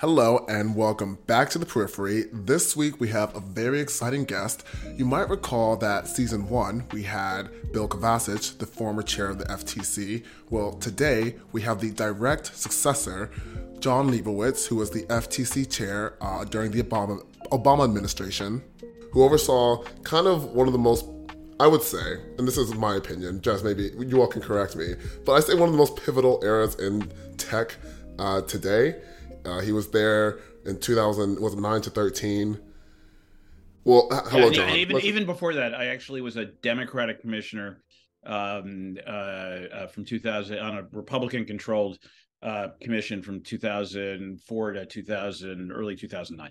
Hello and welcome back to the Periphery. This week we have a very exciting guest. You might recall that season one we had Bill Kovacic, the former chair of the FTC. Well, today we have the direct successor, Jon Leibowitz, who was the FTC chair uh, during the Obama, Obama administration, who oversaw kind of one of the most I would say, and this is my opinion, Jess, maybe you all can correct me, but I say one of the most pivotal eras in tech uh, today. Uh, he was there in 2000, was it 9 to 13? Well, hello, yeah, Jon. Even Let's... even before that, I actually was a Democratic commissioner um, uh, uh, from 2000 on a Republican-controlled uh, commission from 2004 to 2000, early 2009.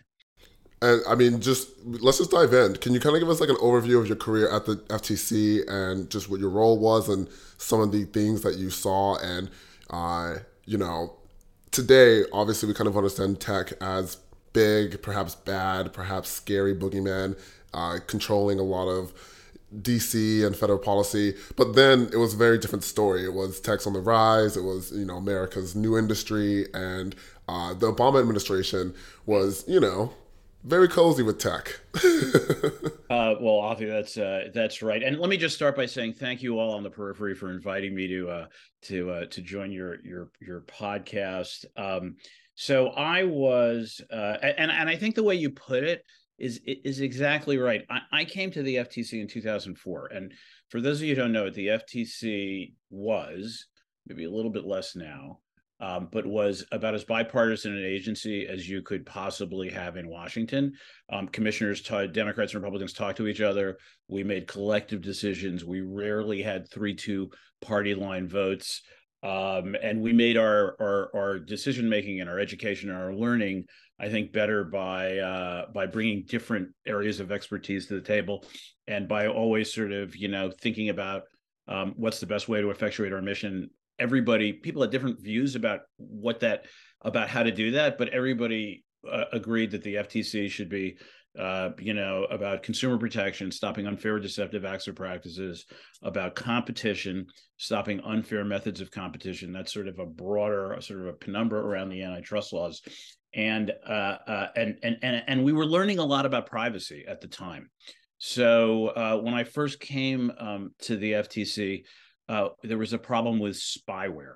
And I mean, just let's just dive in. Can you kind of give us like an overview of your career at the FTC and just what your role was and some of the things that you saw? And, uh, you know, today, obviously, we kind of understand tech as big, perhaps bad, perhaps scary boogeyman, uh, controlling a lot of DC and federal policy. But then it was a very different story. It was tech's on the rise. It was, you know, America's new industry. And uh, the Obama administration was, you know, very cozy with tech. uh, well, Afi, that's uh, that's right. And let me just start by saying thank you all on the periphery for inviting me to uh, to uh, to join your your your podcast. Um, so I was, uh, and and I think the way you put it is is exactly right. I, I came to the FTC in 2004, and for those of you who don't know, it, the FTC was maybe a little bit less now um, but was about as bipartisan an agency as you could possibly have in Washington. Um, commissioners, t- Democrats and Republicans talked to each other. We made collective decisions. We rarely had three-two party line votes, um, and we made our our, our decision making and our education and our learning, I think, better by uh, by bringing different areas of expertise to the table, and by always sort of you know thinking about um, what's the best way to effectuate our mission everybody people had different views about what that about how to do that but everybody uh, agreed that the ftc should be uh, you know about consumer protection stopping unfair deceptive acts or practices about competition stopping unfair methods of competition. That's sort of a broader sort of a penumbra around the antitrust laws. And uh, uh and, and and and we were learning a lot about privacy at the time. So uh, when i first came um, to the ftc uh, there was a problem with spyware.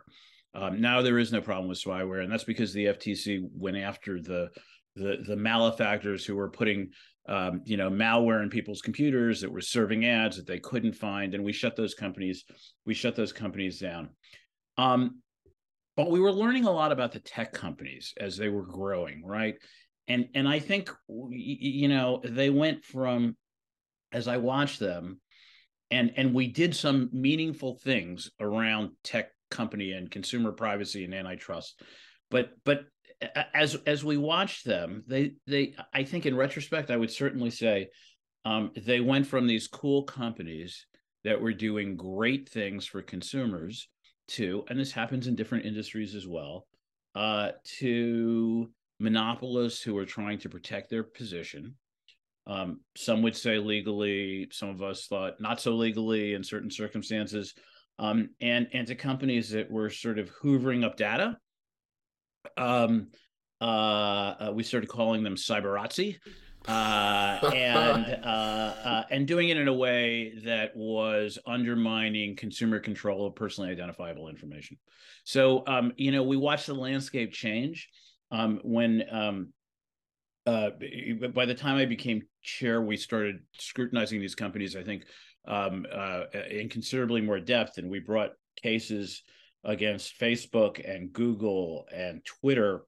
Um, now there is no problem with spyware, and that's because the FTC went after the the, the malefactors who were putting um, you know malware in people's computers that were serving ads that they couldn't find, and we shut those companies we shut those companies down. Um, but we were learning a lot about the tech companies as they were growing, right? And and I think you know they went from as I watched them and and we did some meaningful things around tech company and consumer privacy and antitrust. But but as as we watched them they they i think in retrospect i would certainly say um, they went from these cool companies that were doing great things for consumers to and this happens in different industries as well uh, to monopolists who are trying to protect their position um, some would say legally, some of us thought not so legally in certain circumstances, um, and and to companies that were sort of hoovering up data. Um, uh, uh, we started calling them cyberazzi, uh, and uh, uh, and doing it in a way that was undermining consumer control of personally identifiable information. So um, you know, we watched the landscape change um, when um, uh, by the time I became chair, we started scrutinizing these companies, I think, um, uh, in considerably more depth. And we brought cases against Facebook and Google and Twitter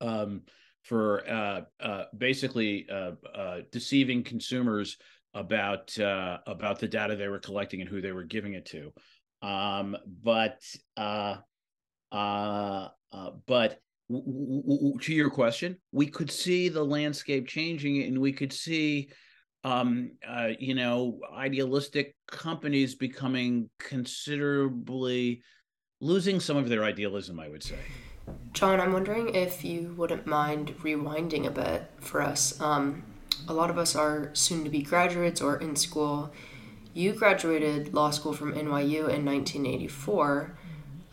um, for uh, uh basically uh, uh, deceiving consumers about about the data they were collecting and who they were giving it to. Um, but but to your question, we could see the landscape changing, and we could see, um, uh, you know, idealistic companies becoming considerably losing some of their idealism. I would say. Jon, I'm wondering if you wouldn't mind rewinding a bit for us. Um, a lot of us are soon to be graduates or in school. You graduated law school from NYU in 1984.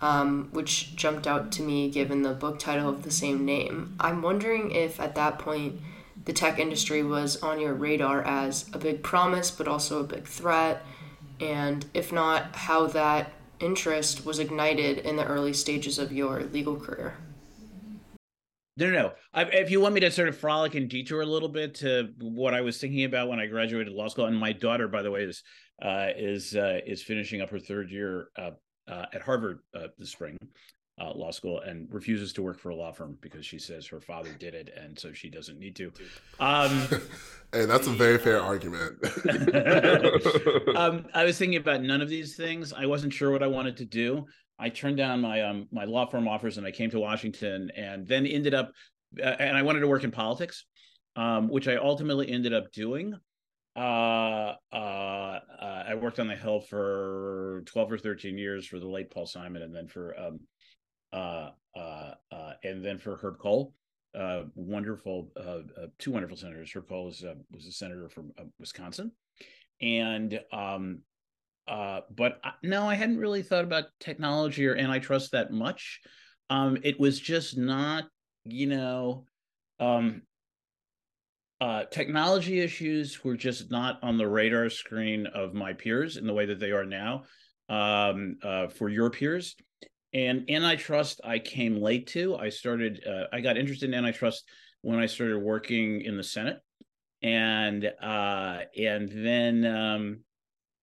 Um, which jumped out to me given the book title of the same name. I'm wondering if at that point the tech industry was on your radar as a big promise, but also a big threat, and if not, how that interest was ignited in the early stages of your legal career. No, no, no. I, if you want me to sort of frolic and detour a little bit to what I was thinking about when I graduated law school, and my daughter, by the way, is uh, is uh, is finishing up her third year uh, uh at Harvard uh, this spring uh, law school, and refuses to work for a law firm because she says her father did it, and so she doesn't need to. Um, hey, that's a very fair argument. um, I was thinking about none of these things. I wasn't sure what I wanted to do. I turned down my um my law firm offers and I came to Washington and then ended up uh, and I wanted to work in politics, um, which I ultimately ended up doing. Uh, uh, uh, I worked on the Hill for twelve or thirteen years for the late Paul Simon, and then for um, uh, uh, uh and then for Herb Kohl. Uh, wonderful, uh, uh, two wonderful senators. Herb was uh, was a senator from Wisconsin, and um, uh, but I, no, I hadn't really thought about technology or antitrust that much. Um, it was just not, you know, um, uh, technology issues were just not on the radar screen of my peers in the way that they are now um, uh, for your peers. And antitrust, I came late to. I started, uh, I got interested in antitrust when I started working in the Senate, and uh, and then um,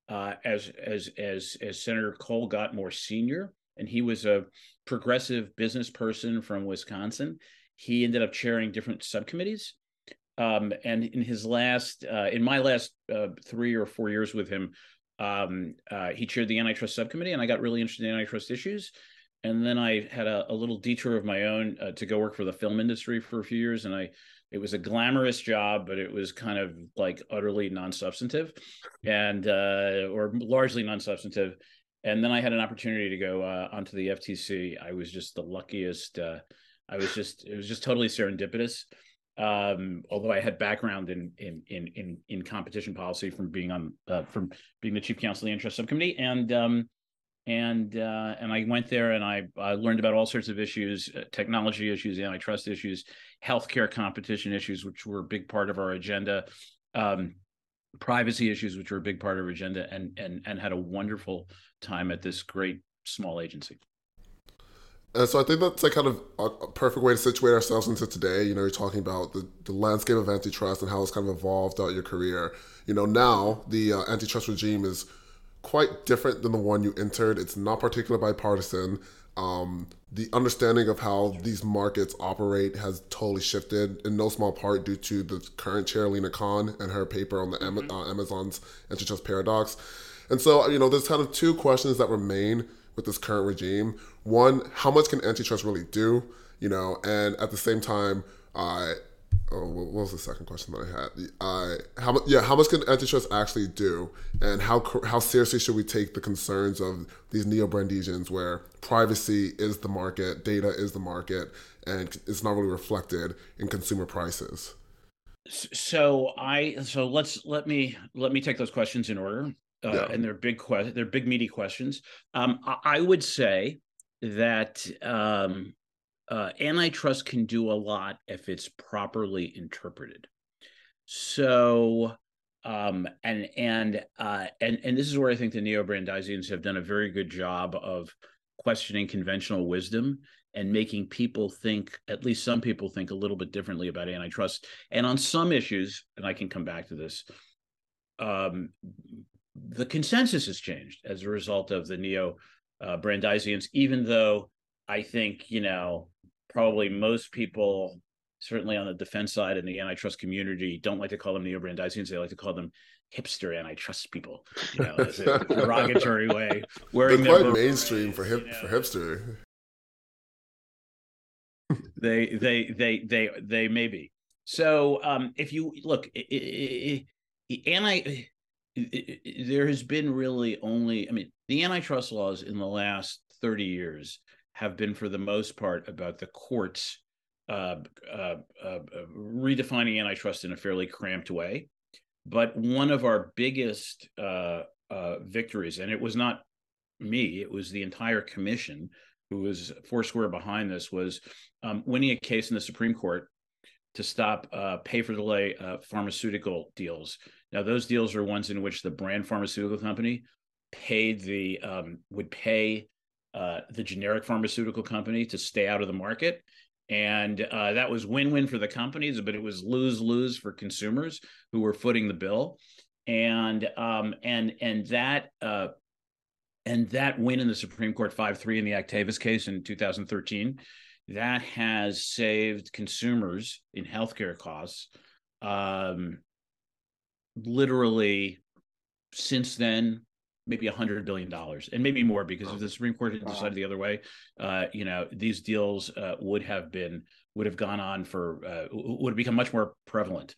uh, as as as as Senator Kohl got more senior, and he was a progressive business person from Wisconsin. He ended up chairing different subcommittees. Um, and in his last, uh, in my last uh, three or four years with him, um, uh, he chaired the antitrust subcommittee, and I got really interested in antitrust issues. And then I had a, a little detour of my own uh, to go work for the film industry for a few years, and I it was a glamorous job, but it was kind of like utterly non-substantive, and uh, or largely non-substantive. And then I had an opportunity to go uh, onto the FTC. I was just the luckiest. I was just it was just totally serendipitous. Um, although I had background in in in in, in competition policy from being on uh, from being the chief counsel of the antitrust subcommittee, and um, and uh, and I went there and I, I learned about all sorts of issues, uh, technology issues, antitrust issues, healthcare competition issues, which were a big part of our agenda, um, privacy issues, which were a big part of our agenda, and and and had a wonderful time at this great small agency. And so I think that's like kind of a perfect way to situate ourselves into today. You know, you're talking about the, the landscape of antitrust and how it's kind of evolved throughout your career. You know, now the uh, antitrust regime is quite different than the one you entered. It's not particularly bipartisan. Um, the understanding of how these markets operate has totally shifted, in no small part due to the current chair, Lina Khan, and her paper on the mm-hmm. uh, Amazon's antitrust paradox. And so, you know, there's kind of two questions that remain with this current regime. One, how much can antitrust really do? You know, and at the same time, uh, oh, what was the second question that I had? Uh, how much? Yeah, how much can antitrust actually do, and how how seriously should we take the concerns of these neo-Brandeisians, where privacy is the market, data is the market, and it's not really reflected in consumer prices. So I so let's let me let me take those questions in order, uh, yeah. and they're big que- they're big meaty questions. Um, I, I would say that um, uh, antitrust can do a lot if it's properly interpreted. So, um, and and uh, and and this is where I think the neo-Brandeisians have done a very good job of questioning conventional wisdom and making people think, at least some people think, a little bit differently about antitrust. And on some issues, and I can come back to this, um, the consensus has changed as a result of the neo uh, Brandeisians, even though I think you know probably most people, certainly on the defense side in the antitrust community, don't like to call them neo-Brandeisians. They like to call them hipster antitrust people. You know, as a derogatory way. Wearing They're quite mainstream for hip you know. for hipster. they they they they they may be. So um, if you look, anti there has been really only i mean the antitrust laws in the last 30 years have been, for the most part, about the courts uh, uh, uh, redefining antitrust in a fairly cramped way. But one of our biggest uh, uh, victories, and it was not me; it was the entire commission who was foursquare behind this. Was um, winning a case in the Supreme Court to stop uh, pay for delay pharmaceutical deals. Now, those deals are ones in which the brand pharmaceutical company paid the um, would pay uh, the generic pharmaceutical company to stay out of the market, and uh, that was win-win for the companies, but it was lose-lose for consumers who were footing the bill, and um, and and that. Uh, and that win in the Supreme Court 5 3 in the Actavis case in 2013 that has saved consumers in healthcare costs um, literally since then maybe a hundred billion dollars and maybe more because if the supreme court had decided the other way uh, you know these deals uh, would have been would have gone on for uh, would have become much more prevalent.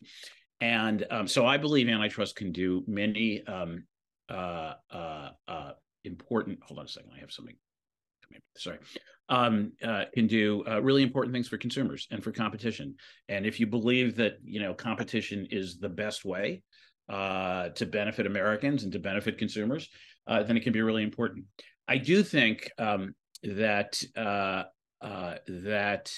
And um, so i believe antitrust can do many um, uh, uh, uh, important hold on a second i have something sorry um, uh, can do uh, really important things for consumers and for competition. And if you believe that you know competition is the best way uh, to benefit Americans and to benefit consumers, uh, then it can be really important. I do think um, that uh, uh, that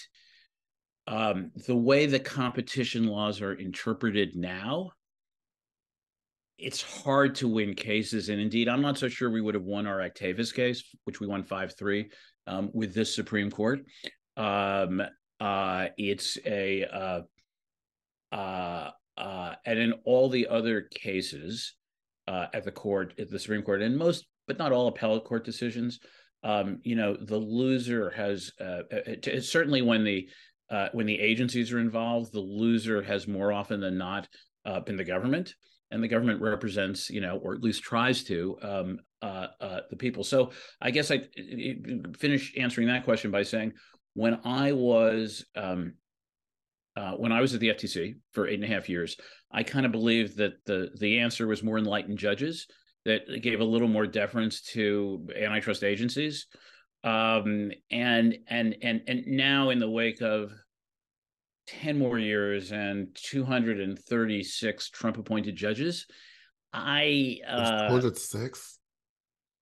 um, the way the competition laws are interpreted now it's hard to win cases. And indeed, I'm not so sure we would have won our Actavis case, which we won 5 3 um, with this Supreme Court. Um, uh, it's a uh, uh, uh, and in all the other cases uh, at the court, at the Supreme Court, and most, but not all appellate court decisions, um, you know, the loser has uh, uh certainly when the uh, when the agencies are involved, the loser has more often than not uh, been the government and the government represents, you know, or at least tries to, um, uh, the people. So I guess I finish answering that question by saying, when I was um, uh, when I was at the FTC for eight and a half years, I kind of believed that the the answer was more enlightened judges that gave a little more deference to antitrust agencies. Um, and and and and now in the wake of 10 more years and 236 Trump appointed judges. I uh 206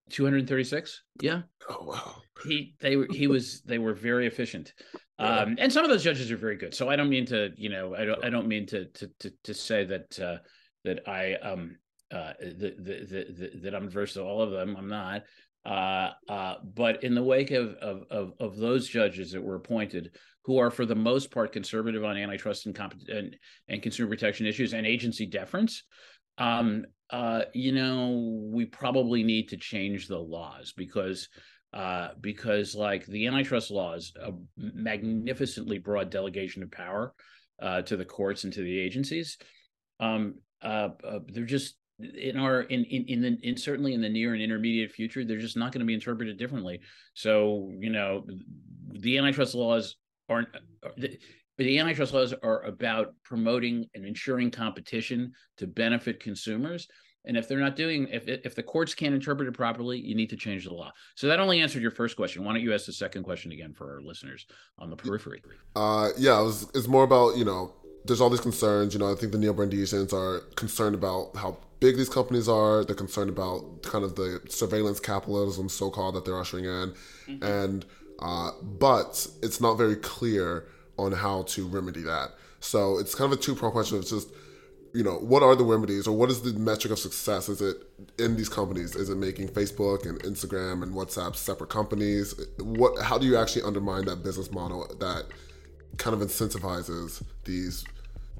236 yeah oh wow he they were he was they were very efficient um and some of those judges are very good. So i don't mean to you know i don't i don't mean to to to, to say that uh that i um uh the, the, the, that i'm averse to all of them. I'm not. Uh, uh, but in the wake of, of, of of those judges that were appointed, who are for the most part conservative on antitrust and comp- and, and consumer protection issues and agency deference, um, uh, you know, we probably need to change the laws because uh, because like the antitrust laws, a magnificently broad delegation of power uh, to the courts and to the agencies. Um, uh, uh, they're just in our in in in, the, in certainly in the near and intermediate future they're just not going to be interpreted differently so you know the antitrust laws aren't uh, the, the antitrust laws are about promoting and ensuring competition to benefit consumers and if they're not doing if if the courts can't interpret it properly you need to change the law so that only answered your first question why don't you ask the second question again for our listeners on the periphery uh yeah it was, it's more about you know there's all these concerns you know i think the neo-Brandeisians are concerned about how big these companies are. They're concerned about kind of the surveillance capitalism, so called, that they're ushering in, mm-hmm. and uh, but it's not very clear on how to remedy that. So it's kind of a two prong question. It's just you know what are the remedies or what is the metric of success? Is it in these companies? Is it making Facebook and Instagram and WhatsApp separate companies? What? How do you actually undermine that business model that kind of incentivizes these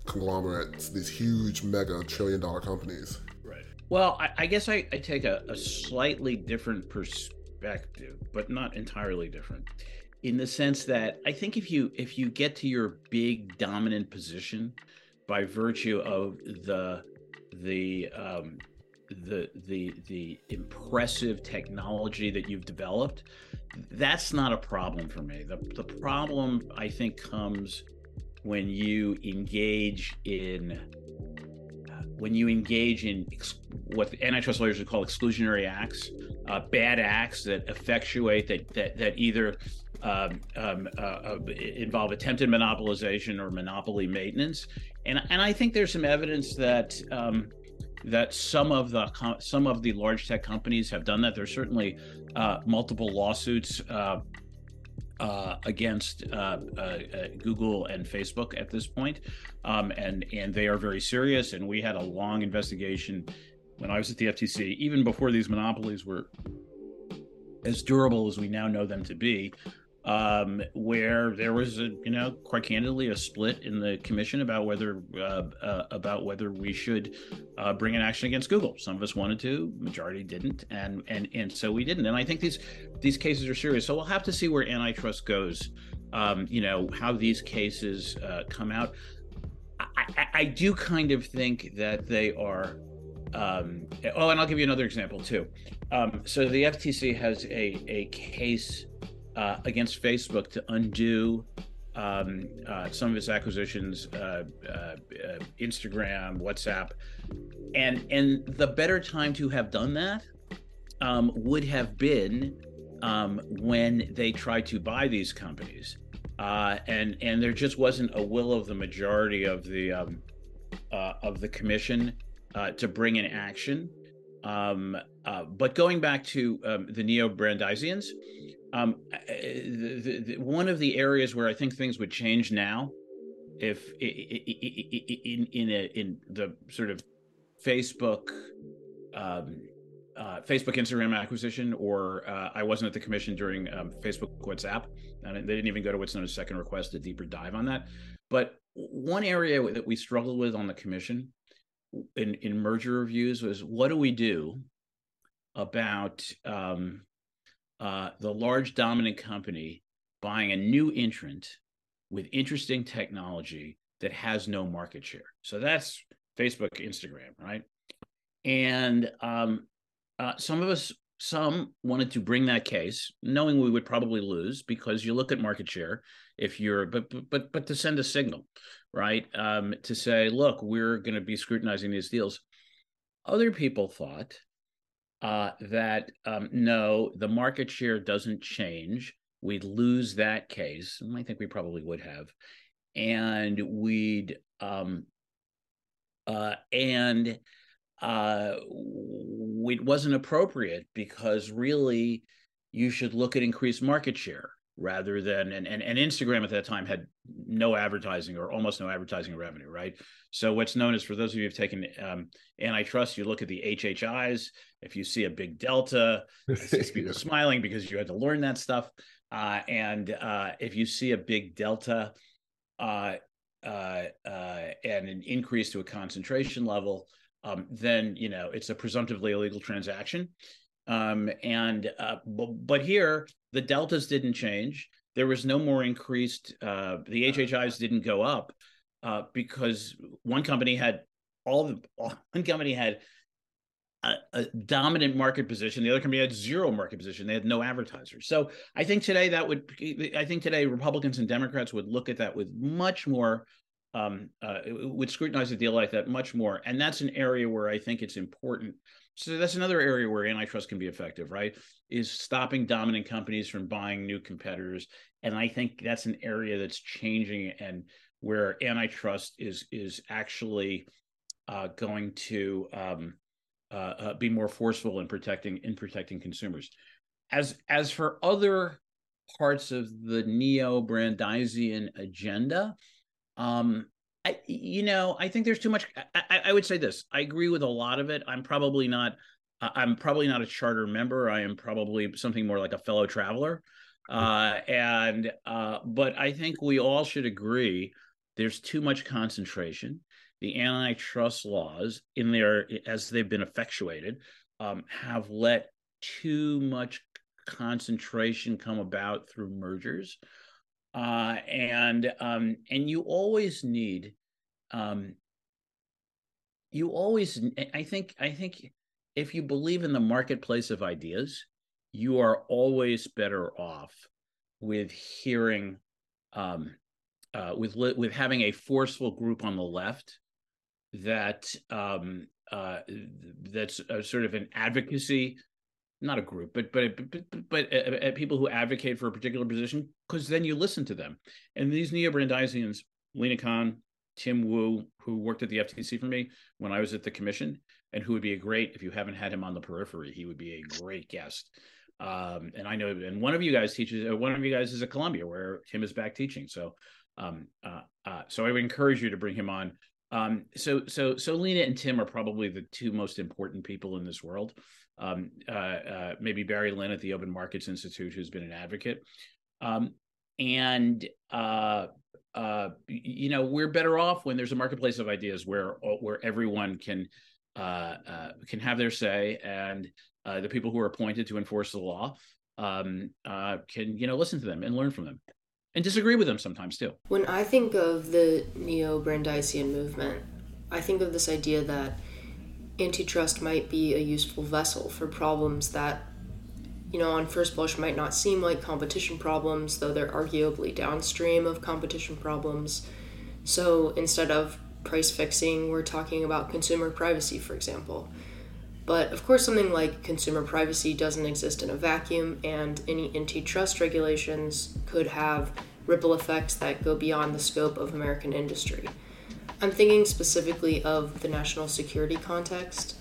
conglomerates, these huge mega trillion dollar companies? Right. Well, I, I guess I, I take a, a, slightly different perspective, but not entirely different, in the sense that I think if you if you get to your big dominant position by virtue of the the um, the the the impressive technology that you've developed, that's not a problem for me. The the problem I think comes when you engage in when you engage in ex- what antitrust lawyers would call exclusionary acts, uh, bad acts that effectuate that that, that either um, um, uh, uh, involve attempted monopolization or monopoly maintenance, and and I think there's some evidence that um, that some of the some of the large tech companies have done that. There's certainly uh, multiple lawsuits uh, uh, against uh, uh, Google and Facebook at this point, um, and and they are very serious. And we had a long investigation when I was at the FTC, even before these monopolies were as durable as we now know them to be um, where there was a you know quite candidly a split in the commission about whether uh, uh, about whether we should uh, bring an action against Google. Some of us wanted to, majority didn't, and and and so we didn't. And I think these these cases are serious. So we'll have to see where antitrust goes. Um, you know how these cases uh, come out. I, I, do kind of think that they are um, oh, and I'll give you another example too. Um, so the FTC has a a case uh, against Facebook to undo um, uh, some of its acquisitions, uh, uh, uh, Instagram, WhatsApp, and and the better time to have done that um, would have been um, when they tried to buy these companies, uh, and and there just wasn't a will of the majority of the um, of the commission to bring in action. Um, but going back to um, the neo Brandeisians, um, the, the, the, one of the areas where I think things would change now, if in in a, in the sort of Facebook, um, uh, Facebook Instagram acquisition, or uh, I wasn't at the commission during um, Facebook WhatsApp, and they didn't even go to what's known as second request, a deeper dive on that. But one area that we struggled with on the commission in in merger reviews was what do we do about um, uh, the large dominant company buying a new entrant with interesting technology that has no market share. So that's Facebook, Instagram, right? And um, uh, some of us, some wanted to bring that case, knowing we would probably lose because you look at market share. If you're, but but but to send a signal, right? Um, to say, look, we're going to be scrutinizing these deals. Other people thought uh, that um, no, the market share doesn't change. We'd lose that case. I think we probably would have, and we'd um, uh, and uh, it wasn't appropriate because really you should look at increased market share rather than and, and, and Instagram at that time had no advertising or almost no advertising revenue, right? So what's known as for those of you who've taken um, antitrust, you look at the HHIs. If you see a big delta, people smiling because you had to learn that stuff. Uh, and uh, if you see a big delta uh, uh, uh and an increase to a concentration level, um, then you know it's a presumptively illegal transaction. Um, and uh, but, but here the deltas didn't change. There was no more increased. Uh, the HHIs didn't go up uh, because one company had all the one company had a, a, dominant market position. The other company had zero market position. They had no advertisers. So I think today that would. I think today Republicans and Democrats would look at that with much more. Um, uh, would scrutinize a deal like that much more, and that's an area where I think it's important so that's another area where antitrust can be effective, right? Is stopping dominant companies from buying new competitors. And I think that's an area that's changing and where antitrust is is actually uh, going to um, uh, uh, be more forceful in protecting in protecting consumers. As as for other parts of the neo Brandeisian agenda, um, I, you know, I think there's too much. I, I, would say this. I agree with a lot of it. I'm probably not. I'm probably not a charter member. I am probably something more like a fellow traveler. Uh, and uh, but I think we all should agree there's too much concentration. The antitrust laws in there, as they've been effectuated, um, have let too much concentration come about through mergers uh, and um, and you always need um, you always i think i think if you believe in the marketplace of ideas you are always better off with hearing um, uh, with with having a forceful group on the left that um, uh, that's a sort of an advocacy not a group, but but but, but uh, uh, people who advocate for a particular position, because then you listen to them. And these neo Brandeisians, Lina Khan, Tim Wu, who worked at the FTC for me when I was at the commission, and who would be a great if you haven't had him on the periphery, he would be a great guest. Um, and I know, and one of you guys teaches, uh, one of you guys is at Columbia where Tim is back teaching. So, um, uh, uh, so I would encourage you to bring him on. Um, so, so, so Lina and Tim are probably the two most important people in this world. Um, uh, uh, maybe Barry Lynn at the Open Markets Institute, who's been an advocate. Um, and uh, uh, you know, we're better off when there's a marketplace of ideas where where everyone can uh, uh, can have their say, and uh, the people who are appointed to enforce the law um, uh, can you know listen to them and learn from them, and disagree with them sometimes too. When I think of the neo-Brandeisian movement, I think of this idea that antitrust might be a useful vessel for problems that you know, on first blush might not seem like competition problems, though they're arguably downstream of competition problems. So instead of price fixing, we're talking about consumer privacy, for example. But of course, something like consumer privacy doesn't exist in a vacuum, and any antitrust regulations could have ripple effects that go beyond the scope of American industry. I'm thinking specifically of the national security context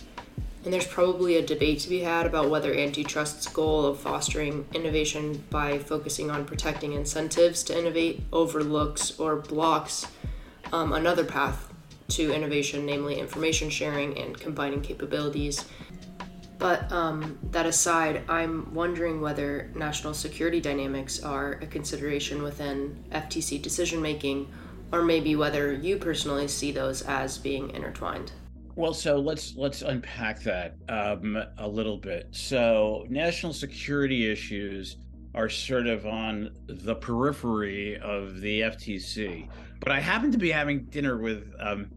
and there's probably a debate to be had about whether antitrust's goal of fostering innovation by focusing on protecting incentives to innovate overlooks or blocks um, another path to innovation, namely information sharing and combining capabilities. But um, that aside, I'm wondering whether national security dynamics are a consideration within FTC decision making, or maybe whether you personally see those as being intertwined. Well, so let's let's unpack that um, a little bit. So, national security issues are sort of on the periphery of the FTC. But I happen to be having dinner with um,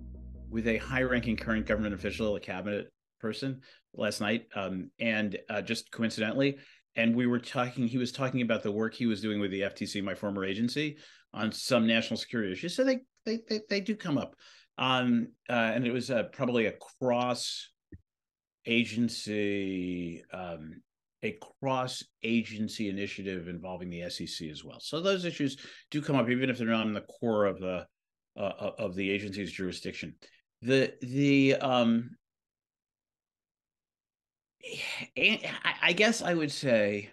with a high-ranking current government official, a cabinet person, last night, um, and uh, just coincidentally, and we were talking. He was talking about the work he was doing with the FTC, my former agency, on some national security issues. So they they they, they do come up um, uh, and it was uh, probably a cross agency, um, a cross agency initiative involving the SEC as well. So those issues do come up, even if they're not in the core of the uh, of the agency's jurisdiction. The the um, I guess I would say,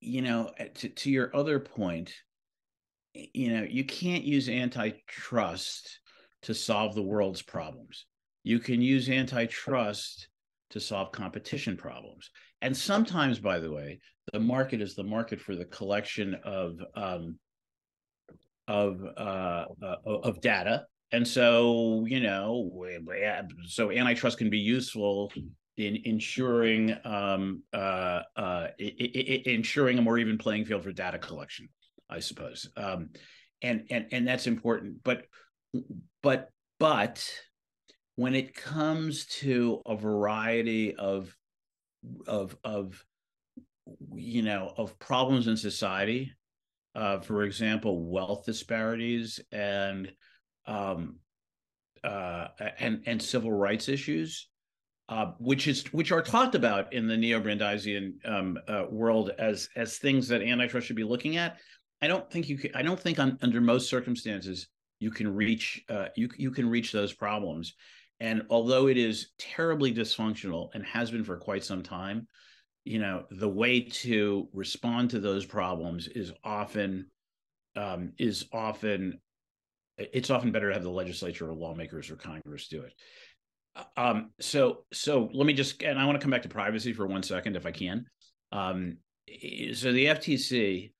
you know, to, to your other point, you know, you can't use antitrust to solve the world's problems. You can use antitrust to solve competition problems. And sometimes, by the way, the market is the market for the collection of um, of uh, uh, of data. And so, you know, so antitrust can be useful in ensuring um, uh, uh, ensuring a more even playing field for data collection, I suppose. Um, and and and that's important. But but but when it comes to a variety of of of you know of problems in society uh, for example wealth disparities and um, uh, and and civil rights issues uh, which is which are talked about in the neo-Brandeisian um, uh, world as as things that antitrust should be looking at. I don't think you can. I don't think on, under most circumstances you can reach uh, you you can reach those problems. And although it is terribly dysfunctional and has been for quite some time, you know the way to respond to those problems is often um, is often it's often better to have the legislature or lawmakers or Congress do it. Uh, um, so so let me just and I want to come back to privacy for one second if I can. Um, so the FTC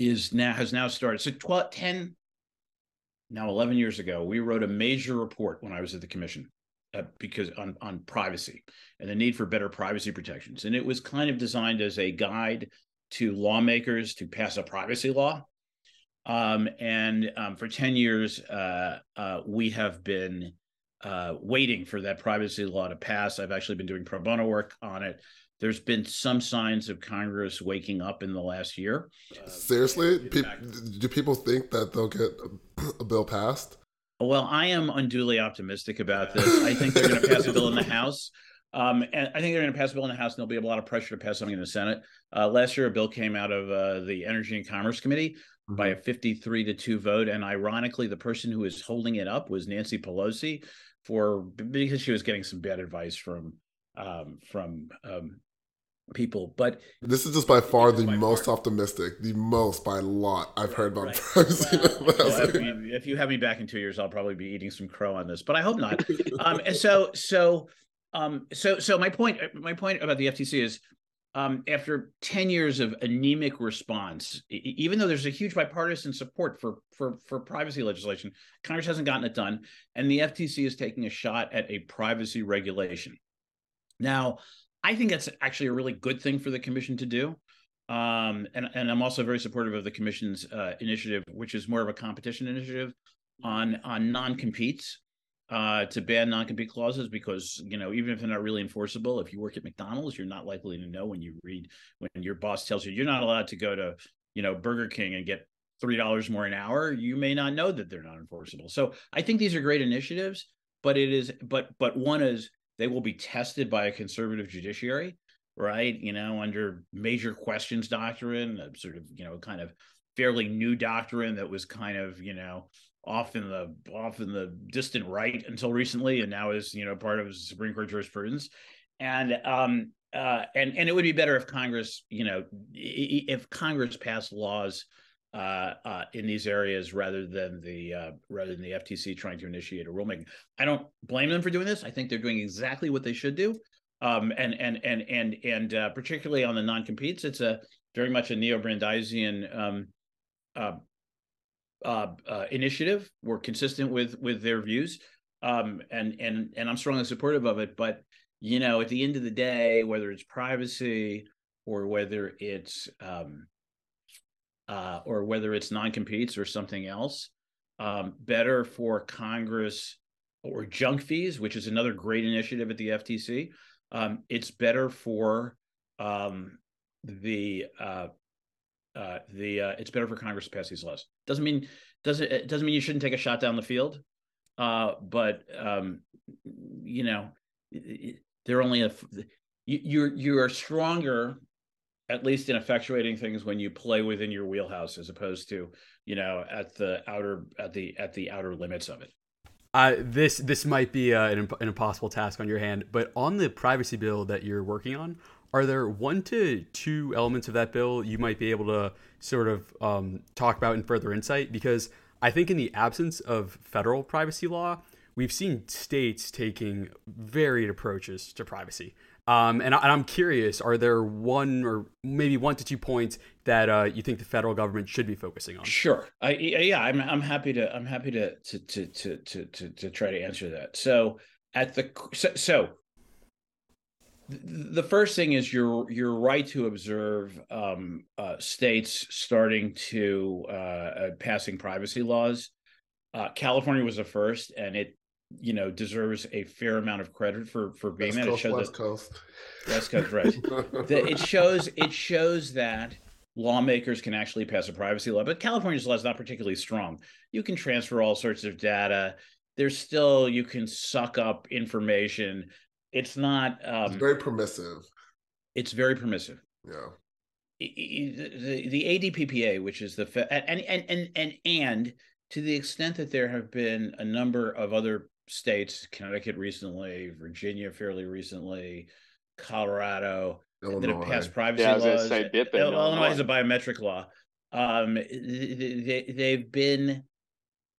is now has now started. So 12, 10, now 11 years ago, we wrote a major report when I was at the commission uh, because on, on privacy and the need for better privacy protections. And it was kind of designed as a guide to lawmakers to pass a privacy law. Um, and um, for 10 years, uh, uh, we have been uh, waiting for that privacy law to pass. I've actually been doing pro bono work on it there's been some signs of Congress waking up in the last year. Seriously, Pe- do people think that they'll get a bill passed? Well, I am unduly optimistic about this. I think they're going to pass a bill in the House. Um, and I think they're going to pass a bill in the House, and there'll be a lot of pressure to pass something in the Senate. Uh, last year, a bill came out of uh, the Energy and Commerce Committee mm-hmm. by a 53 to 2 vote. And ironically, the person who was holding it up was Nancy Pelosi for because she was getting some bad advice from um, from um, people. But this is just by far the by most far. optimistic, the most by a lot I've heard about right. privacy. Well, if, you, if, you, have me back in two years, I'll probably be eating some crow on this, but I hope not. um, and so, so, um, so, so my point, my point about the FTC is, um, after 10 years of anemic response, even though there's a huge bipartisan support for, for, for privacy legislation, Congress hasn't gotten it done. And the FTC is taking a shot at a privacy regulation. Now, I think that's actually a really good thing for the commission to do. Um, and, and I'm also very supportive of the commission's uh, initiative, which is more of a competition initiative on on non-competes uh, to ban non-compete clauses because you know even if they're not really enforceable, if you work at McDonald's, you're not likely to know when you read when your boss tells you you're not allowed to go to you know Burger King and get three dollars more an hour. You may not know that they're not enforceable. So I think these are great initiatives, but it is but but one is they will be tested by a conservative judiciary, right? You know, under major questions doctrine, a sort of, you know, kind of fairly new doctrine that was kind of, you know, off in the off in the distant right until recently, and now is, you know, part of Supreme Court jurisprudence. And um uh and and it would be better if Congress, you know, if Congress passed laws uh, uh, in these areas rather than the uh, rather than the FTC trying to initiate a rulemaking. I don't blame them for doing this. I think they're doing exactly what they should do, um, and and and and and uh, particularly on the non competes, it's a very much a neo Brandeisian um, uh, uh, initiative. We're consistent with with their views, um, and and and I'm strongly supportive of it. But you know, at the end of the day, whether it's privacy or whether it's um, uh, or whether it's non-competes or something else. Um, better for Congress or junk fees, which is another great initiative at the FTC. Um, it's better for um, the uh, uh, the uh, it's better for Congress to pass these laws. Doesn't mean doesn't it doesn't mean you shouldn't take a shot down the field, uh, but um, you know they're only a you you're you are stronger at least in effectuating things when you play within your wheelhouse as opposed to you know at the outer at the at the outer limits of it. Uh, this this might be uh, an, an impossible task on your hand but on the privacy bill that you're working on are there one to two elements of that bill you might be able to sort of um, talk about in further insight? Because i think in the absence of federal privacy law we've seen states taking varied approaches to privacy um, and, I, am curious, are there one or maybe one to two points that uh, you think the federal government should be focusing on? Sure. I, yeah, I'm, I'm happy to I'm happy to to, to to to to to try to answer that. So at the so, so the first thing is you're you're right to observe um, uh, states starting to uh, uh, passing privacy laws. Uh, California was the first, and it you know deserves a fair amount of credit for for being West that. Coast, it shows West that, Coast. West Coast, right? the, it shows it shows that lawmakers can actually pass a privacy law, but California's law is not particularly strong. You can transfer all sorts of data. There's still you can suck up information. It's not. Um, it's very permissive. It's very permissive. Yeah. The, the ADPPA, which is the and and and and and to the extent that there have been a number of other states, Connecticut recently, Virginia fairly recently, Colorado, Illinois. that have passed privacy yeah, laws. Say, Illinois, Illinois has a biometric law. Um, they, they've been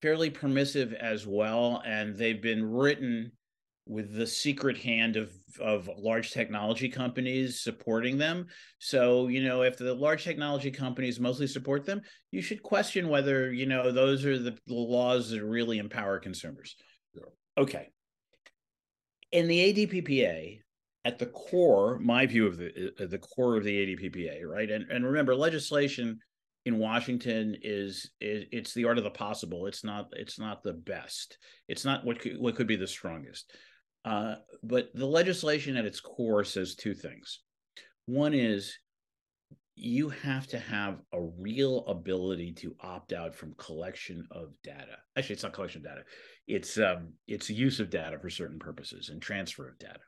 fairly permissive as well, and they've been written with the secret hand of of large technology companies supporting them. So, you know, if the large technology companies mostly support them, you should question whether, you know, those are the, the laws that really empower consumers. Okay. In the ADPPA, at the core, my view of the uh, the core of the ADPPA, right? And and remember, legislation in Washington is, is it's the art of the possible. It's not it's not the best. It's not what could, what could be the strongest. Uh, but the legislation at its core says two things. One is you have to have a real ability to opt out from collection of data. Actually, it's not collection of data. It's um, it's use of data for certain purposes and transfer of data.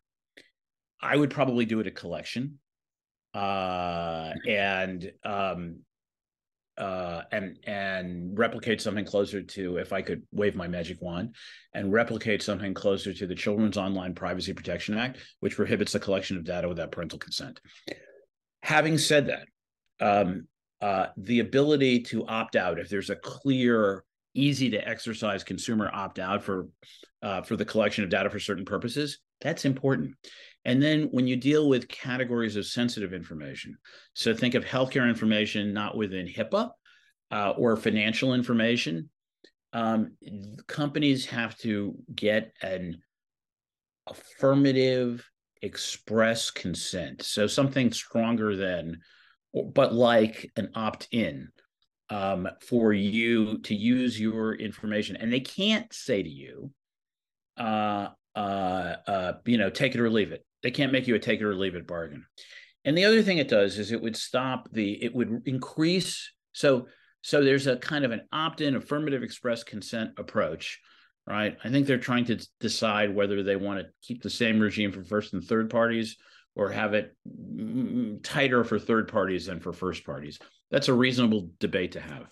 I would probably do it a collection, uh, and um, uh, and and replicate something closer to if I could wave my magic wand and replicate something closer to the Children's Online Privacy Protection Act, which prohibits the collection of data without parental consent. Having said that, um, uh, the ability to opt out if there's a clear, easy to exercise consumer opt out for uh, for the collection of data for certain purposes, that's important. And then when you deal with categories of sensitive information, so think of healthcare information not within HIPAA uh, or financial information, um, companies have to get an affirmative express consent. So something stronger than, but like an opt in um, for you to use your information. And they can't say to you, uh, uh, uh, you know, take it or leave it. They can't make you a take it or leave it bargain. And the other thing it does is it would stop the, it would increase. So, so there's a kind of an opt-in affirmative express consent approach, right? I think they're trying to decide whether they want to keep the same regime for first and third parties or have it tighter for third parties than for first parties. That's a reasonable debate to have.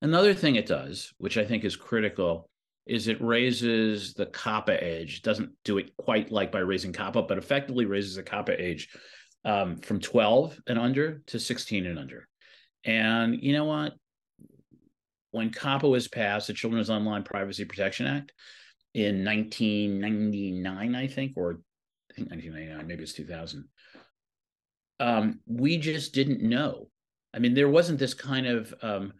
Another thing it does, which I think is critical, is it raises the COPPA age. Doesn't do it quite like by raising COPPA, but effectively raises the COPPA age um, from 12 and under to 16 and under. And you know what? When COPPA was passed, the Children's Online Privacy Protection Act in 1999, I think, or think 1999, maybe it's 2000. Um, we just didn't know. I mean, there wasn't this kind of um,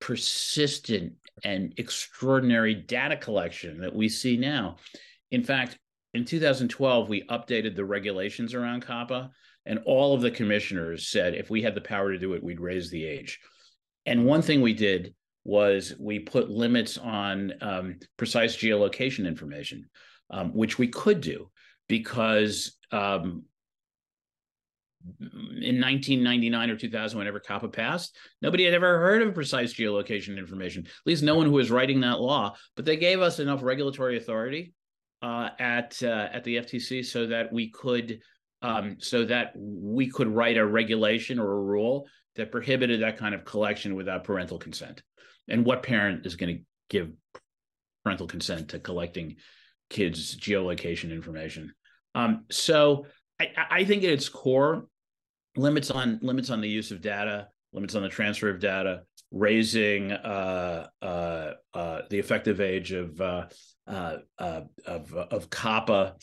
persistent and extraordinary data collection that we see now. In fact, in 2012, we updated the regulations around COPPA, and all of the commissioners said if we had the power to do it, we'd raise the age. And one thing we did was we put limits on um, precise geolocation information, um, which we could do because um, in 1999 or 2000, whenever COPPA passed, nobody had ever heard of precise geolocation information. At least no one who was writing that law. But they gave us enough regulatory authority uh, at uh, at the FTC so that we could um, so that we could write a regulation or a rule that prohibited that kind of collection without parental consent. And what parent is going to give parental consent to collecting kids' geolocation information? Um, so I, I think at its core, limits on limits on the use of data, limits on the transfer of data, raising uh, uh, uh, the effective age of uh, uh, uh, of of COPPA,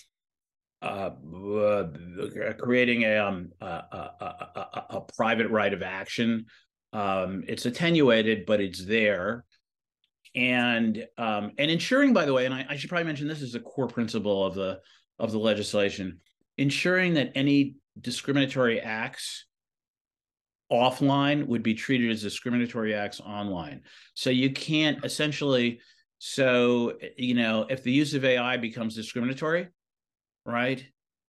creating a, um, a, a, a, private right of action. Um, it's attenuated, but it's there. And um, and ensuring, by the way, and I, I should probably mention this is a core principle of the of the legislation ensuring that any discriminatory acts offline would be treated as discriminatory acts online. So you can't essentially, so, you know, if the use of AI becomes discriminatory, right?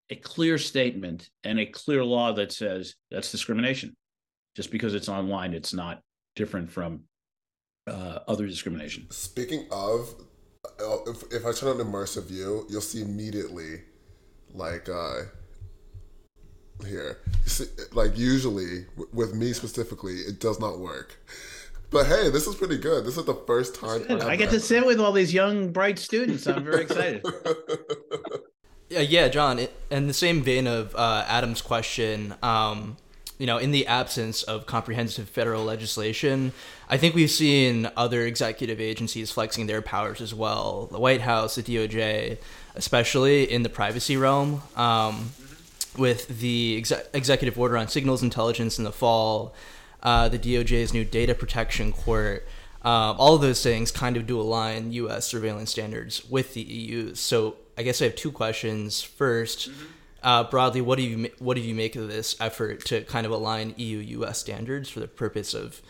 A clear statement and a clear law that says that's discrimination. Just because it's online, it's not different from uh, other discrimination. Speaking of, if, if I turn on immersive view, you'll see immediately like uh here. Like usually with me specifically it does not work. But hey this is pretty good. This is the first time i get to sit with all these young bright students. I'm very excited. Yeah yeah Jon in the same vein of uh, adam's question um, you know, in the absence of comprehensive federal legislation, I think we've seen other executive agencies flexing their powers as well. The White House, the DOJ, especially in the privacy realm. Um, with the executive order on signals intelligence in the fall, uh, the DOJ's new data protection court, um, all of those things kind of do align U.S. surveillance standards with the EU. So I guess I have two questions. 1st mm-hmm. Uh, broadly, what do you what do you make of this effort to kind of align EU-U.S. standards for the purpose of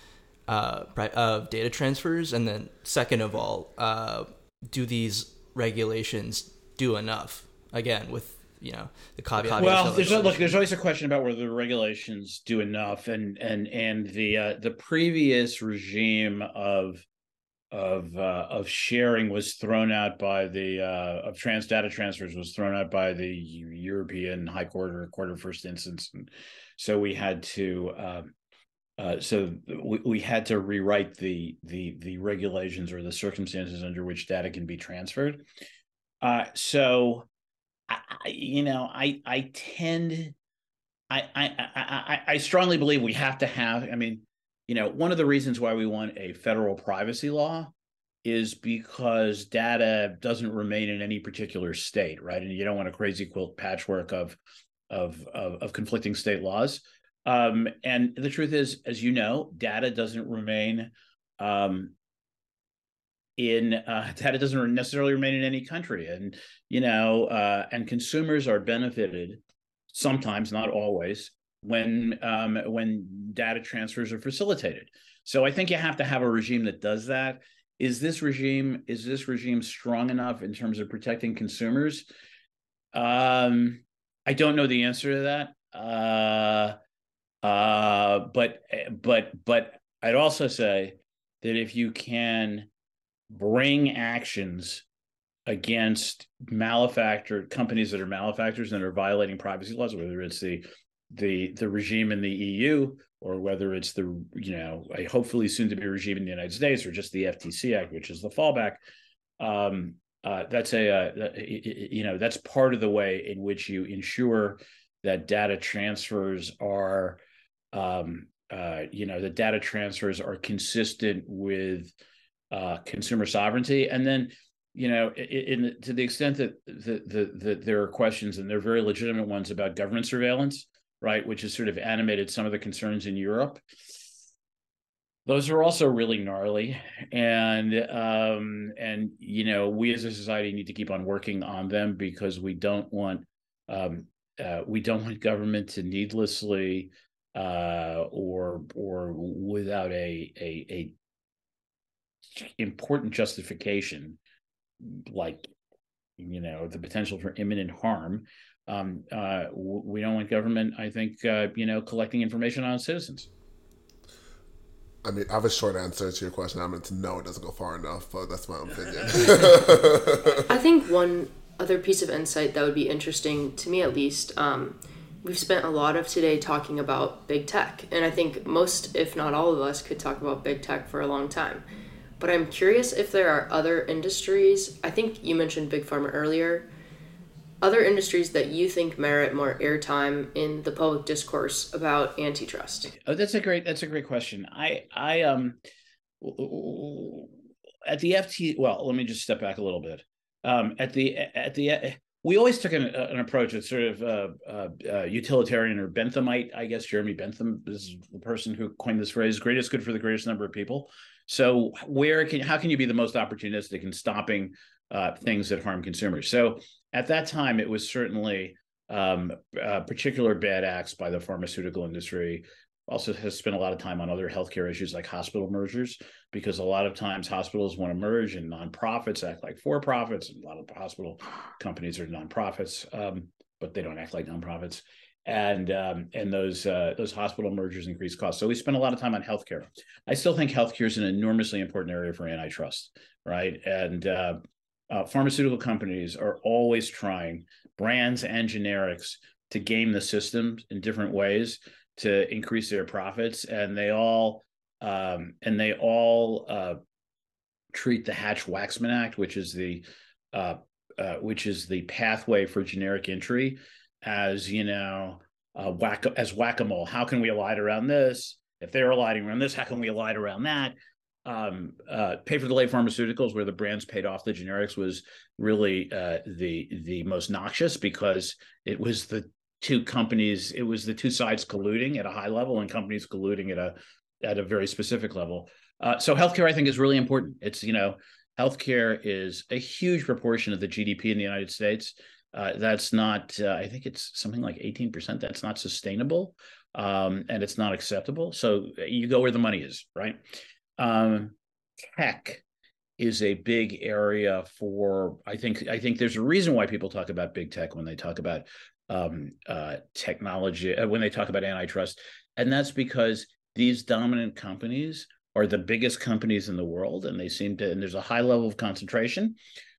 uh, of data transfers? And then, second of all, uh, do these regulations do enough again with you know the caveat. Well, there's a, look. There's always a question about whether the regulations do enough, and and and the uh, the previous regime of of uh, of sharing was thrown out by the uh, of trans data transfers was thrown out by the European High Court or Court of First Instance, and so we had to. Um, uh, so we, we had to rewrite the the the regulations or the circumstances under which data can be transferred. Uh, so, I, you know, I I tend, I, I I I strongly believe we have to have. I mean, you know, one of the reasons why we want a federal privacy law is because data doesn't remain in any particular state, right? And you don't want a crazy quilt patchwork of of of, of conflicting state laws. Um, and the truth is, as you know, data doesn't remain um, in uh, data doesn't necessarily remain in any country, and you know, uh, and consumers are benefited sometimes, not always, when um, when data transfers are facilitated. So I think you have to have a regime that does that. Is this regime is this regime strong enough in terms of protecting consumers? Um, I don't know the answer to that. Uh, uh, but but but I'd also say that if you can bring actions against malefactor companies that are malefactors and are violating privacy laws, whether it's the the the regime in the EU or whether it's the you know a hopefully soon to be regime in the United States or just the FTC Act, which is the fallback. Um, uh, that's a uh, you know that's part of the way in which you ensure that data transfers are um, uh, you know the data transfers are consistent with uh, consumer sovereignty and then you know in, in, to the extent that the, the, the, there are questions and they're very legitimate ones about government surveillance right which has sort of animated some of the concerns in europe those are also really gnarly and um and you know we as a society need to keep on working on them because we don't want um uh, we don't want government to needlessly uh, or or without a, a a important justification, like you know the potential for imminent harm. Um, uh, we don't want government, I think, uh, you know, collecting information on citizens. I mean, I have a short answer to your question. I mean, to no, it doesn't go far enough, but that's my own opinion. I think one other piece of insight that would be interesting to me, at least, um, we've spent a lot of today talking about big tech, and I think most, if not all of us, could talk about big tech for a long time. But I'm curious if there are other industries. I think you mentioned big pharma earlier. Other industries that you think merit more airtime in the public discourse about antitrust. Oh, that's a great. That's a great question. I I um at the FT. Well, let me just step back a little bit. Um, at the at the we always took an, an approach that's sort of uh, uh, uh, utilitarian or Benthamite. I guess Jeremy Bentham is the person who coined this phrase: "Greatest good for the greatest number of people." So, where can how can you be the most opportunistic in stopping uh, things that harm consumers? So, at that time, it was certainly um, particular bad acts by the pharmaceutical industry, also has spent a lot of time on other healthcare issues like hospital mergers, because a lot of times hospitals want to merge and nonprofits act like for profits. A lot of hospital companies are nonprofits, um, but they don't act like nonprofits. And um, and those uh, those hospital mergers increase costs. So we spend a lot of time on healthcare. I still think healthcare is an enormously important area for antitrust, right? And uh, uh, pharmaceutical companies are always trying, brands and generics, to game the system in different ways to increase their profits, and they all um, and they all uh, treat the Hatch-Waxman Act, which is the uh, uh, which is the pathway for generic entry, as you know, as whack a mole. How can we elide around this? If they're eliding around this, how can we elide around that? Um, uh, pay for delay pharmaceuticals, where the brands paid off the generics, was really uh, the the most noxious because it was the two companies it was the two sides colluding at a high level and companies colluding at a at a very specific level. Uh, so healthcare i think is really important. It's you know healthcare is a huge proportion of the gdp in the united states. Uh, that's not uh, i think it's something like 18% that's not sustainable um, and it's not acceptable. So you go where the money is right um, tech is a big area for i think i think there's a reason why people talk about big tech when they talk about um, uh, technology uh, when they talk about antitrust, and that's because these dominant companies are the biggest companies in the world, and they seem to. And there's a high level of concentration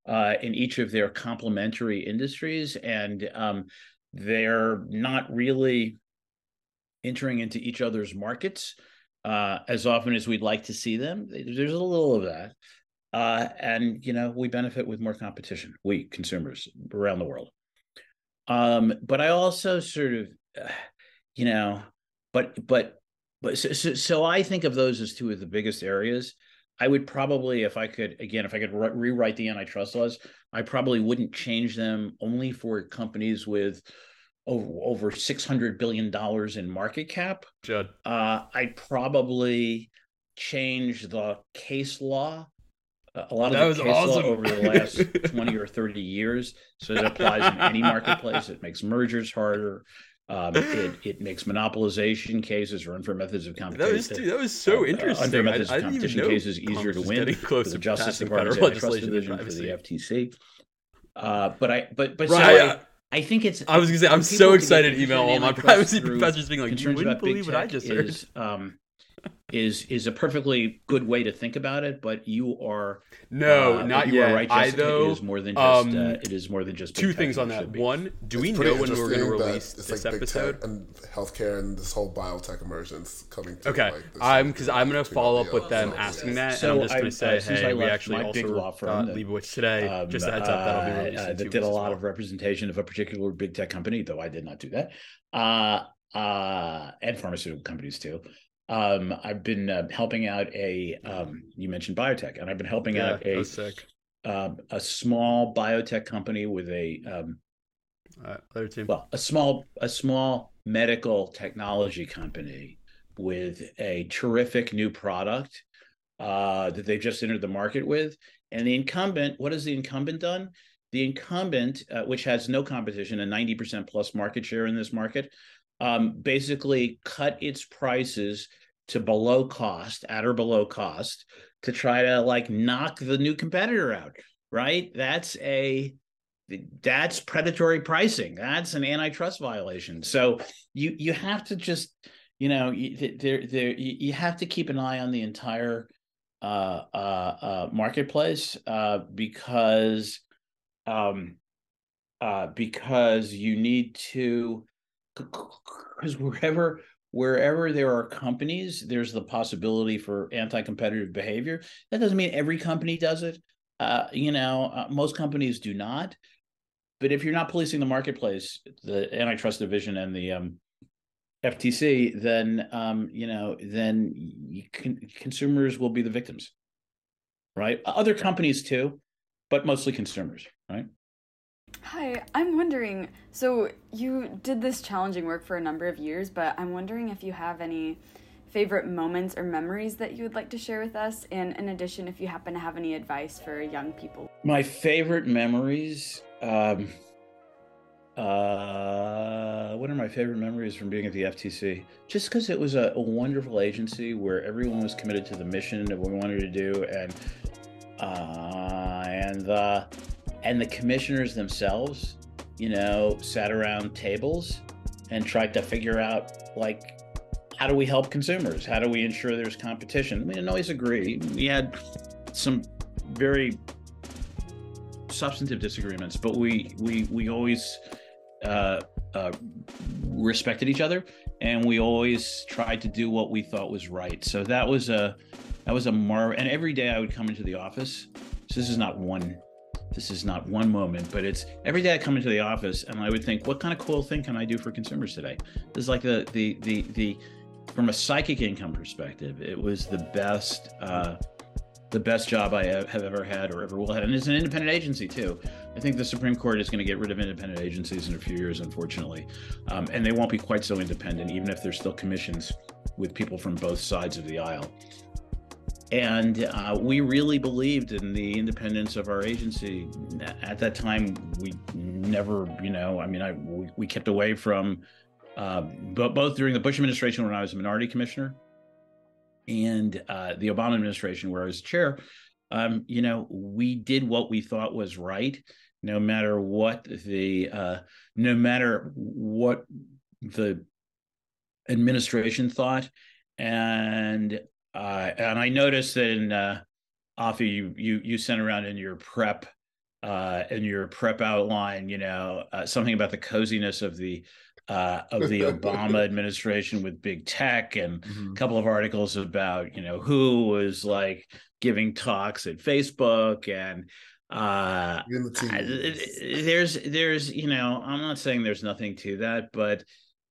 uh, in each of their complementary industries, and um, they're not really entering into each other's markets. Uh, as often as we'd like to see them. There's a little of that. Uh, and you know we benefit with more competition we consumers around the world um, but i also sort of uh, you know but but but so, so, so, i think of those as two of the biggest areas i would probably if i could again if i could re- rewrite the antitrust laws i probably wouldn't change them only for companies with over, over 600 billion dollars in market cap Judd. Uh, i'd probably change the case law a lot that of the case awesome. law over the last 20 or 30 years so it applies in any marketplace it makes mergers harder um, it, it makes monopolization cases or unfair methods of competition. That was, dude, that was so uh, interesting. unfair methods I, of competition cases easier to win for the Justice Department Antitrust Division for the FTC. Uh, but I, but but right, so I, I, think it's. I was gonna say I'm so excited to email all my privacy professors being like, "You wouldn't believe what I just heard." Is, um, is is a perfectly good way to think about it, but you are no, uh, not you yet. Are right, I though it is more than just um, uh, it is more than just two things on that. One, do we know when we're going to release this like episode? and healthcare and this whole biotech emergence coming. To, okay, like, I'm because I'm going to follow up with them asking that, so and I'm just going to say, uh, hey, we actually also law firm got Leibowitz today. Um, just a heads up, that'll be uh, released. Uh, that did a lot of representation of a particular big tech company, though I did not do that. Uh, uh, and pharmaceutical companies too. Um, I've been uh, helping out a um, you mentioned biotech, and I've been helping yeah, out a uh, a small biotech company with a um, uh, well a small a small medical technology company with a terrific new product uh, that they've just entered the market with, and the incumbent. What has the incumbent done? The incumbent, uh, which has no competition, a ninety percent plus market share in this market, um, basically cut its prices to below cost, at or below cost, to try to like knock the new competitor out. Right? That's a that's predatory pricing. That's an antitrust violation. So you you have to just you know there there you have to keep an eye on the entire uh, uh, uh, marketplace uh, because um, uh, because you need to because wherever wherever there are companies, there's the possibility for anti-competitive behavior. That doesn't mean every company does it. Uh, you know, uh, most companies do not. But if you're not policing the marketplace, the antitrust division and the um, FTC, then um, you know, then can, consumers will be the victims, right? Other companies too, but mostly consumers, right? Hi, I'm wondering so you did this challenging work for a number of years, but I'm wondering if you have any favorite moments or memories that you would like to share with us, and in addition, if you happen to have any advice for young people. My favorite memories. Um, uh, what are my favorite memories from being at the FTC? Just because it was a, a, wonderful agency where everyone was committed to the mission of what we wanted to do, and uh, and the and the commissioners themselves, you know, sat around tables and tried to figure out like how do we help consumers? How do we ensure there's competition? We didn't always agree. We had some very substantive disagreements, but we we we always uh, uh, respected each other, and we always tried to do what we thought was right. So that was a that was a mar. And every day I would come into the office. So this is not one this is not one moment, but it's every day I come into the office and I would think, what kind of cool thing can I do for consumers today? This is like the the the the from a psychic income perspective, it was the best uh, the best job I have ever had or ever will have, and it's an independent agency too. I think the Supreme Court is going to get rid of independent agencies in a few years, unfortunately, um, and they won't be quite so independent, even if there's still commissions with people from both sides of the aisle and uh, we really believed in the independence of our agency. At that time, we never, you know, I mean, I we, we kept away from, uh, but both during the Bush administration when I was a minority commissioner, and uh, the Obama administration where I was chair. Um, you know, we did what we thought was right, no matter what the, uh, no matter what the administration thought, and uh, and I noticed that in uh, Afi, you you you sent around in your prep uh, in your prep outline, you know, uh, something about the coziness of the uh, of the Obama administration with big tech, and mm-hmm. a couple of articles about you know who was like giving talks at Facebook and uh there's there's you know i'm not saying there's nothing to that but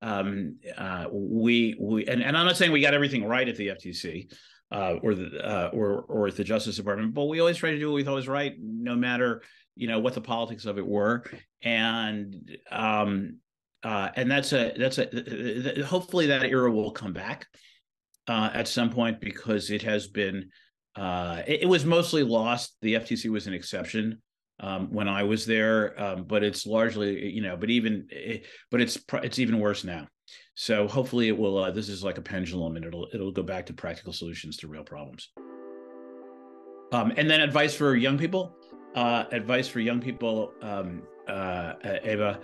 um uh we we and, and i'm not saying we got everything right at the ftc uh or the uh or or at the justice department but we always try to do what we thought was right no matter you know what the politics of it were and um uh and that's a that's a hopefully that era will come back uh at some point because it has been uh, it, it, was mostly lost. The FTC was an exception um, when I was there, um, but it's largely, you know, but even, it, but it's it's even worse now. So hopefully it will. Uh, this is like a pendulum, and it'll it'll go back to practical solutions to real problems. Um, and then advice for young people. Uh, advice for young people, um, uh, Ava.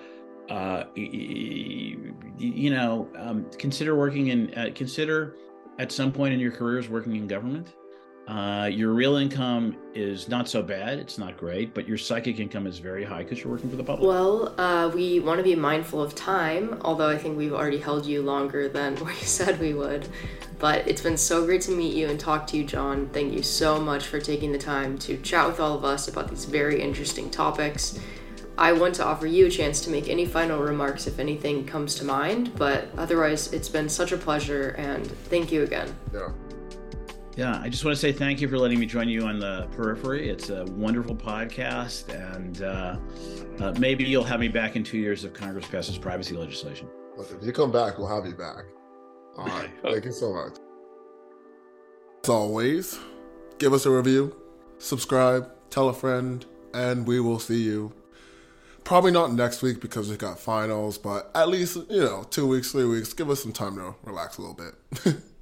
Uh, you know, um, consider working in. Uh, consider at some point in your careers working in government. Uh, your real income is not so bad. It's not great, but your psychic income is very high because you're working for the public. Well, uh, we want to be mindful of time, although I think we've already held you longer than we said we would. But it's been so great to meet you and talk to you, Jon. Thank you so much for taking the time to chat with all of us about these very interesting topics. I want to offer you a chance to make any final remarks if anything comes to mind, but otherwise, it's been such a pleasure and thank you again. Yeah. Yeah, I just want to say thank you for letting me join you on the periphery. It's a wonderful podcast, and uh, uh, maybe you'll have me back in two years if Congress passes privacy legislation. Look, if you come back, we'll have you back. All right. Thank you so much. As always, give us a review, subscribe, tell a friend, and we will see you. Probably not next week because we've got finals, but at least, you know, two weeks, three weeks. Give us some time to relax a little bit.